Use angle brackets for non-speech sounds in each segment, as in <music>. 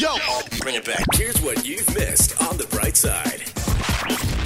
Yo, bring it back. Here's what you've missed on the bright side.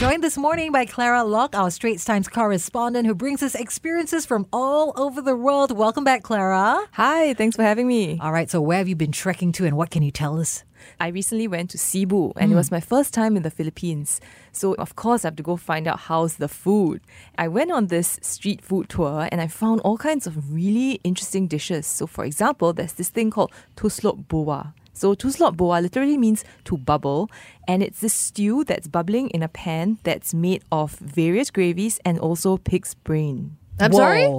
Joined this morning by Clara Lock, our Straits Times correspondent, who brings us experiences from all over the world. Welcome back, Clara. Hi, thanks for having me. All right, so where have you been trekking to and what can you tell us? I recently went to Cebu and it was my first time in the Philippines. So, of course, I have to go find out how's the food. I went on this street food tour and I found all kinds of really interesting dishes. So, for example, there's this thing called tuslob buwa. So tuslob buwa literally means to bubble, and it's this stew that's bubbling in a pan that's made of various gravies and also pig's brain. I'm sorry?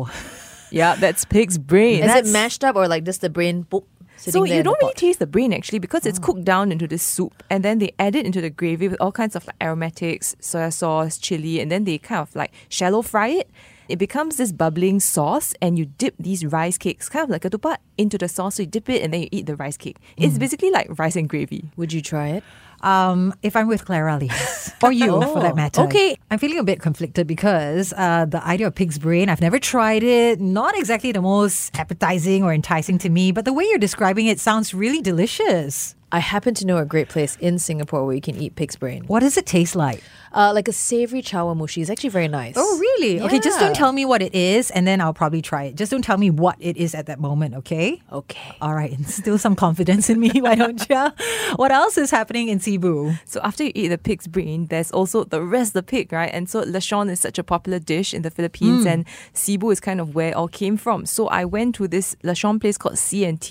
Yeah, that's pig's brain. Is That's- it mashed up or like just the brain boop, So you don't really pot? taste the brain actually because it's oh. cooked down into this soup and then they add it into the gravy with all kinds of like aromatics, soy sauce, chili, and then they kind of like shallow fry it. It becomes this bubbling sauce and you dip these rice cakes, kind of like a tupat, into the sauce. So you dip it and then you eat the rice cake. It's basically like rice and gravy. Would you try it? Um, if I'm with Clara, yes. <laughs> Or you, for that matter. okay. I'm feeling a bit conflicted because uh, the idea of pig's brain, I've never tried it. Not exactly the most appetizing or enticing to me, but the way you're describing it sounds really delicious. I happen to know a great place in Singapore where you can eat pig's brain. What does it taste like? Uh, like a savory chawanmushi. It's actually very nice. Oh, really? Okay, just don't tell me what it is, and then I'll probably try it. Just don't tell me what it is at that moment, okay? Okay. All right, instill some confidence in me, <laughs> why don't you? What else is happening in Cebu? So after you eat the pig's brain, there's also the rest of the pig, right? And so lechon is such a popular dish in the Philippines, and Cebu is kind of where it all came from. So I went to this lechon place called C&T, and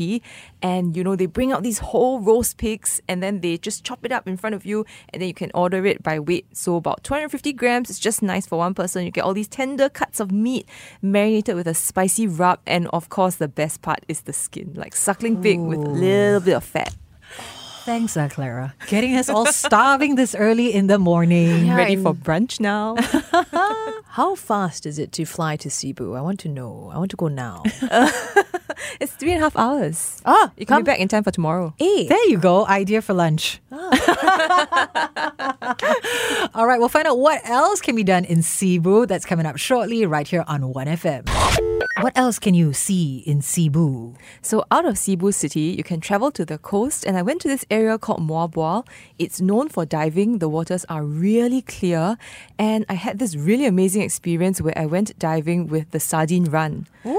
you know they bring out these whole roast pigs, and then they just chop it up in front of you, and then you can order it by weight. So about 250 grams. It's just nice for one person. You get all these tender cuts of meat marinated with a spicy rub, and of course the best part is the skin, like suckling pig with a little bit of fat. Thanks, uh, Clara. Getting us all starving this early in the morning. Yeah, Ready and for brunch now? <laughs> How fast is it to fly to Cebu? I want to know. I want to go now. <laughs> <laughs> It's three and a half hours. ah, You can be back in time for tomorrow. Hey. There you go. Idea for lunch. <laughs> All right, we'll find out what else can be done in Cebu. That's coming up shortly, right here on 1FM. What else can you see in Cebu? So out of Cebu City, you can travel to the coast, and I went to this area called Moalboal. It's known for diving. The waters are really clear, and I had this really amazing experience where I went diving with the sardine run. Ooh,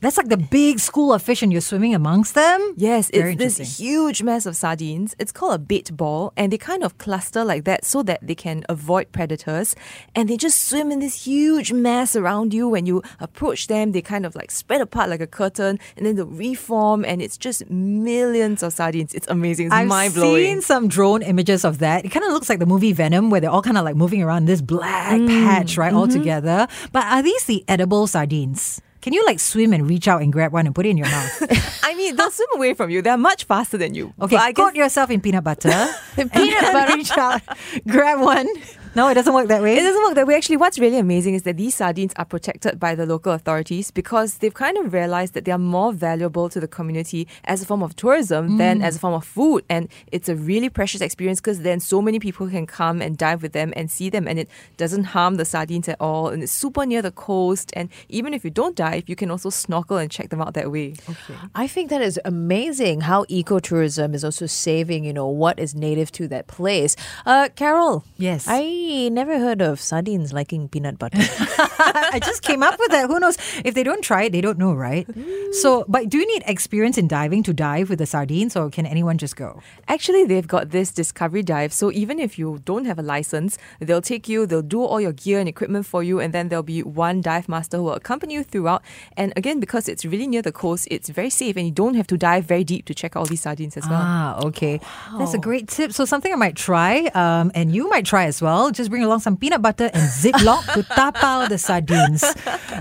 that's like the big school of fish, and you're swimming amongst them? Yes, Very it's this huge mass of sardines. It's called a bait ball, and they kind of cluster like that so that they can avoid predators. And they just swim in this huge mass around you. When you approach them, they kind of like spread apart like a curtain, and then they'll reform, and it's just millions of sardines. It's amazing. It's I've mind blowing. seen some drone images of that. It kind of looks like the movie Venom, where they're all kind of like moving around this black Mm, patch, right, all mm-hmm. together. But are these the edible sardines? Can you like swim and reach out and grab one and put it in your mouth? <laughs> I mean, they'll swim away from you. They're much faster than you. Okay, I guess coat yourself in peanut butter. <laughs> peanut butter? Reach out, grab one. No, it doesn't work that way. It doesn't work that way. Actually, what's really amazing is that these sardines are protected by the local authorities because they've kind of realized that they are more valuable to the community as a form of tourism than as a form of food. And it's a really precious experience because then so many people can come and dive with them and see them, and it doesn't harm the sardines at all. And it's super near the coast. And even if you don't dive, you can also snorkel and check them out that way. Okay. I think that is amazing how ecotourism is also saving, you know, what is native to that place. Uh, Carol. Yes. I never heard of sardines liking peanut butter. <laughs> I just came up with that. Who knows? If they don't try it, they don't know, right? So, but do you need experience in diving to dive with the sardines, or can anyone just go? Actually, they've got this discovery dive. So even if you don't have a license, they'll take you, they'll do all your gear and equipment for you, and then there'll be one dive master who will accompany you throughout. And again, because it's really near the coast, it's very safe, and you don't have to dive very deep to check all these sardines as well. Ah, okay. That's a great tip. So something I might try, um, and you might try as well. Just bring along some peanut butter and Ziploc to tap out the sardines.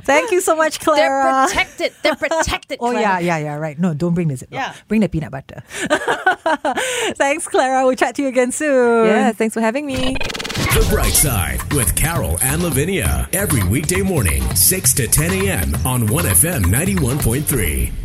Thank you so much, Clara. They're protected. They're protected. Oh Clara. yeah, yeah, yeah, right. No, don't bring the Ziploc. Yeah. Bring the peanut butter. <laughs> Thanks, Clara. We'll chat to you again soon. Yeah, thanks for having me. The Bright Side with Carol and Lavinia. Every weekday morning, 6 to 10 a.m. on 1FM 91.3.